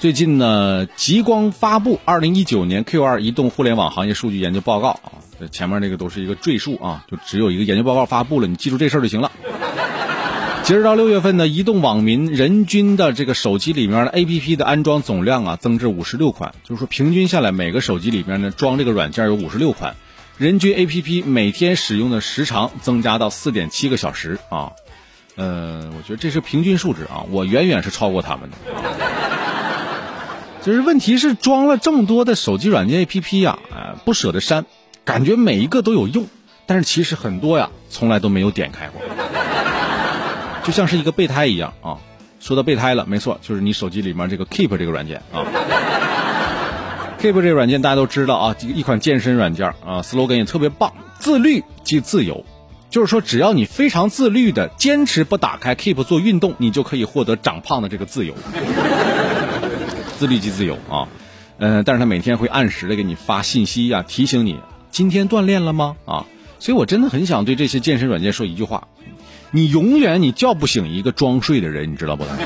最近呢，极光发布《二零一九年 Q 二移动互联网行业数据研究报告》啊，前面那个都是一个赘述啊，就只有一个研究报告发布了，你记住这事儿就行了。截止到六月份呢，移动网民人均的这个手机里面的 APP 的安装总量啊，增至五十六款，就是说平均下来每个手机里面呢装这个软件有五十六款，人均 APP 每天使用的时长增加到四点七个小时啊。呃，我觉得这是平均数值啊，我远远是超过他们的。就是问题是装了这么多的手机软件 APP 呀，啊，不舍得删，感觉每一个都有用，但是其实很多呀，从来都没有点开过，就像是一个备胎一样啊。说到备胎了，没错，就是你手机里面这个 Keep 这个软件啊。Keep 这个软件大家都知道啊，一款健身软件啊，slogan 也特别棒，自律即自由。就是说，只要你非常自律的坚持不打开 Keep 做运动，你就可以获得长胖的这个自由。自律即自由啊，嗯，但是他每天会按时的给你发信息呀，提醒你今天锻炼了吗？啊，所以我真的很想对这些健身软件说一句话：你永远你叫不醒一个装睡的人，你知道不？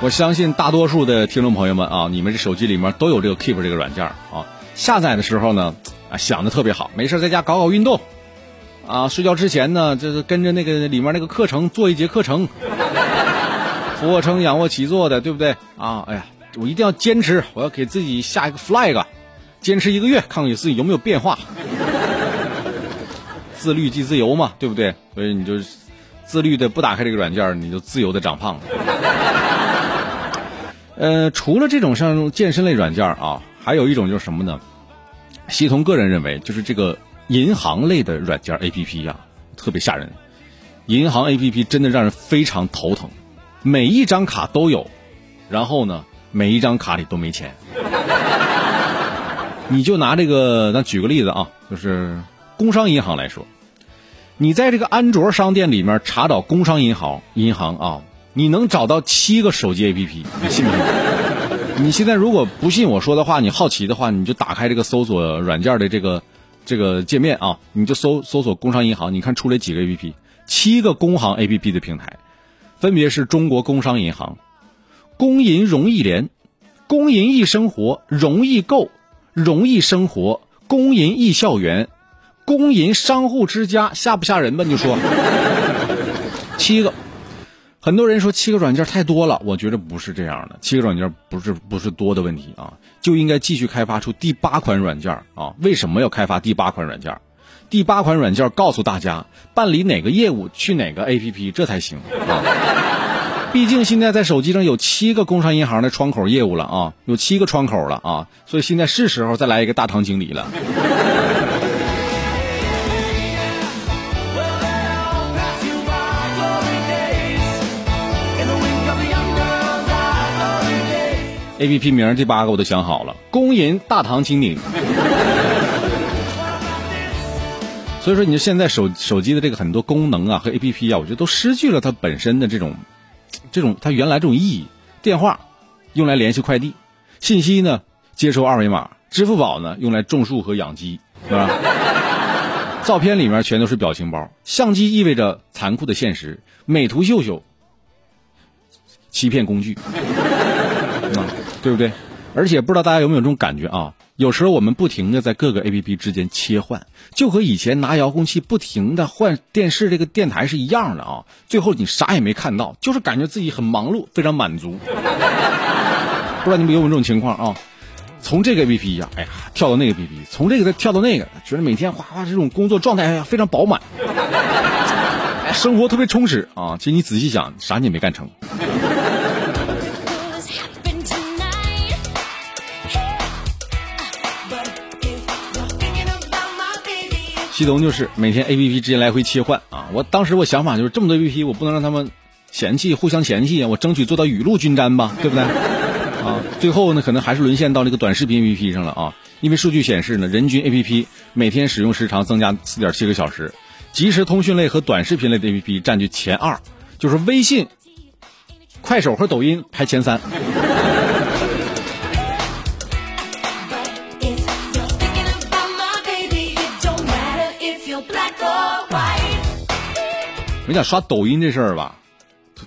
我相信大多数的听众朋友们啊，你们这手机里面都有这个 Keep 这个软件啊。下载的时候呢，啊想的特别好，没事在家搞搞运动，啊睡觉之前呢，就是跟着那个里面那个课程做一节课程，俯卧撑、仰卧起坐的，对不对？啊，哎呀，我一定要坚持，我要给自己下一个 flag，坚持一个月，看看你自己有没有变化。自律即自由嘛，对不对？所以你就自律的不打开这个软件，你就自由的长胖了。呃，除了这种像健身类软件啊，还有一种就是什么呢？系统个人认为，就是这个银行类的软件 A P P 呀，特别吓人。银行 A P P 真的让人非常头疼，每一张卡都有，然后呢，每一张卡里都没钱。你就拿这个，咱举个例子啊，就是工商银行来说，你在这个安卓商店里面查找工商银行银行啊。你能找到七个手机 A P P，你信不信？你现在如果不信我说的话，你好奇的话，你就打开这个搜索软件的这个这个界面啊，你就搜搜索工商银行，你看出来几个 A P P？七个工行 A P P 的平台，分别是中国工商银行、工银容易联、工银易生活、容易购、容易生活、工银易校园、工银商户之家，吓不吓人吧？你就说，七个。很多人说七个软件太多了，我觉得不是这样的。七个软件不是不是多的问题啊，就应该继续开发出第八款软件啊。为什么要开发第八款软件？第八款软件告诉大家办理哪个业务去哪个 APP 这才行啊。毕竟现在在手机上有七个工商银行的窗口业务了啊，有七个窗口了啊，所以现在是时候再来一个大堂经理了。A P P 名这八个我都想好了，工银大堂经理。所以说，你现在手手机的这个很多功能啊和 A P P 啊，我觉得都失去了它本身的这种这种它原来这种意义。电话用来联系快递，信息呢接收二维码，支付宝呢用来种树和养鸡，是吧？照片里面全都是表情包，相机意味着残酷的现实，美图秀秀欺骗工具。对不对？而且不知道大家有没有这种感觉啊？有时候我们不停的在各个 A P P 之间切换，就和以前拿遥控器不停的换电视这个电台是一样的啊。最后你啥也没看到，就是感觉自己很忙碌，非常满足。不知道你们有没有这种情况啊？从这个 A P P 呀，哎呀，跳到那个 A P P，从这个再跳到那个，觉得每天哗哗这种工作状态呀非常饱满，生活特别充实啊。其实你仔细想，啥你也没干成。系统就是每天 A P P 之间来回切换啊！我当时我想法就是这么多 A P P，我不能让他们嫌弃，互相嫌弃啊！我争取做到雨露均沾吧，对不对？啊，最后呢，可能还是沦陷到这个短视频 A P P 上了啊！因为数据显示呢，人均 A P P 每天使用时长增加四点七个小时，即时通讯类和短视频类的 A P P 占据前二，就是微信、快手和抖音排前三。我讲刷抖音这事儿吧，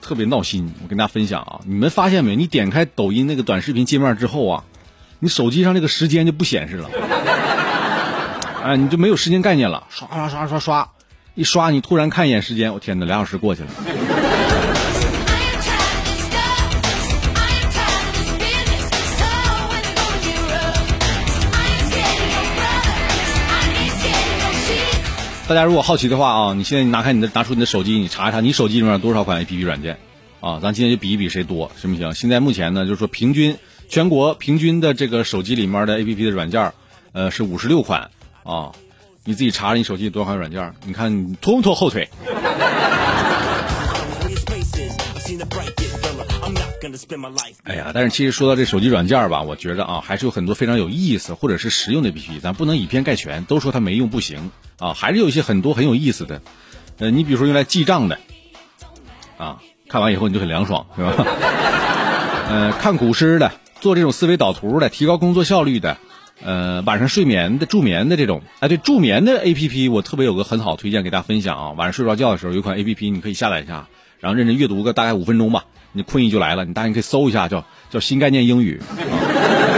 特别闹心。我跟大家分享啊，你们发现没？你点开抖音那个短视频界面之后啊，你手机上这个时间就不显示了，哎，你就没有时间概念了。刷刷刷刷刷，一刷你突然看一眼时间，我天哪，俩小时过去了。大家如果好奇的话啊，你现在你拿开你的拿出你的手机，你查一查你手机里面多少款 A P P 软件啊？咱今天就比一比谁多，行不行？现在目前呢，就是说平均全国平均的这个手机里面的 A P P 的软件，呃，是五十六款啊。你自己查查你手机多少款软件，你看你拖不拖后腿？哎呀，但是其实说到这手机软件吧，我觉得啊，还是有很多非常有意思或者是实用的 A P P，咱不能以偏概全，都说它没用不行啊，还是有一些很多很有意思的。呃，你比如说用来记账的，啊，看完以后你就很凉爽，是吧？呃，看古诗的，做这种思维导图的，提高工作效率的，呃，晚上睡眠的助眠的这种，哎，对，助眠的 A P P 我特别有个很好推荐给大家分享啊，晚上睡不着觉的时候有款 A P P 你可以下载一下，然后认真阅读个大概五分钟吧。你困意就来了你大家可以搜一下叫叫新概念英语。啊